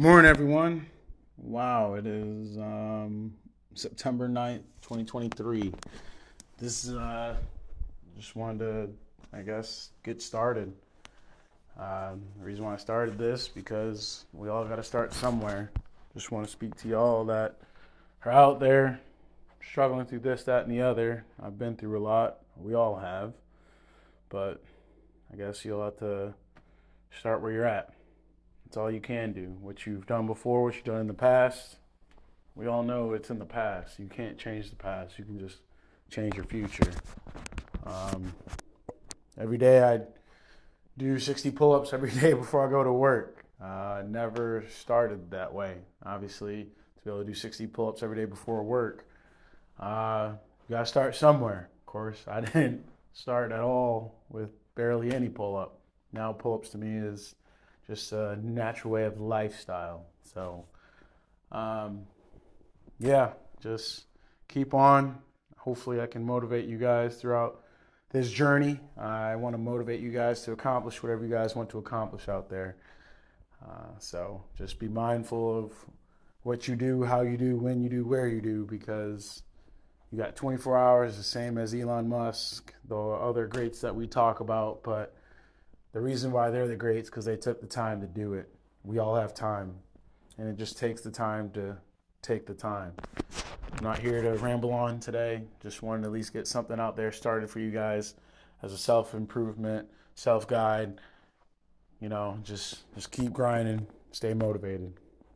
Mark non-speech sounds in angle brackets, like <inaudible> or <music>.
Morning, everyone. Wow, it is um, September 9th, 2023. This is, uh, just wanted to, I guess, get started. Uh, the reason why I started this, because we all got to start somewhere. Just want to speak to y'all that are out there struggling through this, that, and the other. I've been through a lot. We all have. But I guess you'll have to start where you're at. That's all you can do. What you've done before, what you've done in the past, we all know it's in the past. You can't change the past. You can just change your future. Um, every day I do 60 pull ups every <laughs> day before I go to work. Uh, never started that way. Obviously, to be able to do 60 pull ups every day before work, uh, you got to start somewhere. Of course, I <laughs> didn't start at all with barely any pull up. Now, pull ups to me is just a natural way of lifestyle. So, um, yeah, just keep on. Hopefully, I can motivate you guys throughout this journey. I want to motivate you guys to accomplish whatever you guys want to accomplish out there. Uh, so, just be mindful of what you do, how you do, when you do, where you do, because you got 24 hours, the same as Elon Musk, the other greats that we talk about, but the reason why they're the greats because they took the time to do it. We all have time, and it just takes the time to take the time. I'm not here to ramble on today. Just wanted to at least get something out there started for you guys as a self improvement, self guide. You know, just just keep grinding, stay motivated.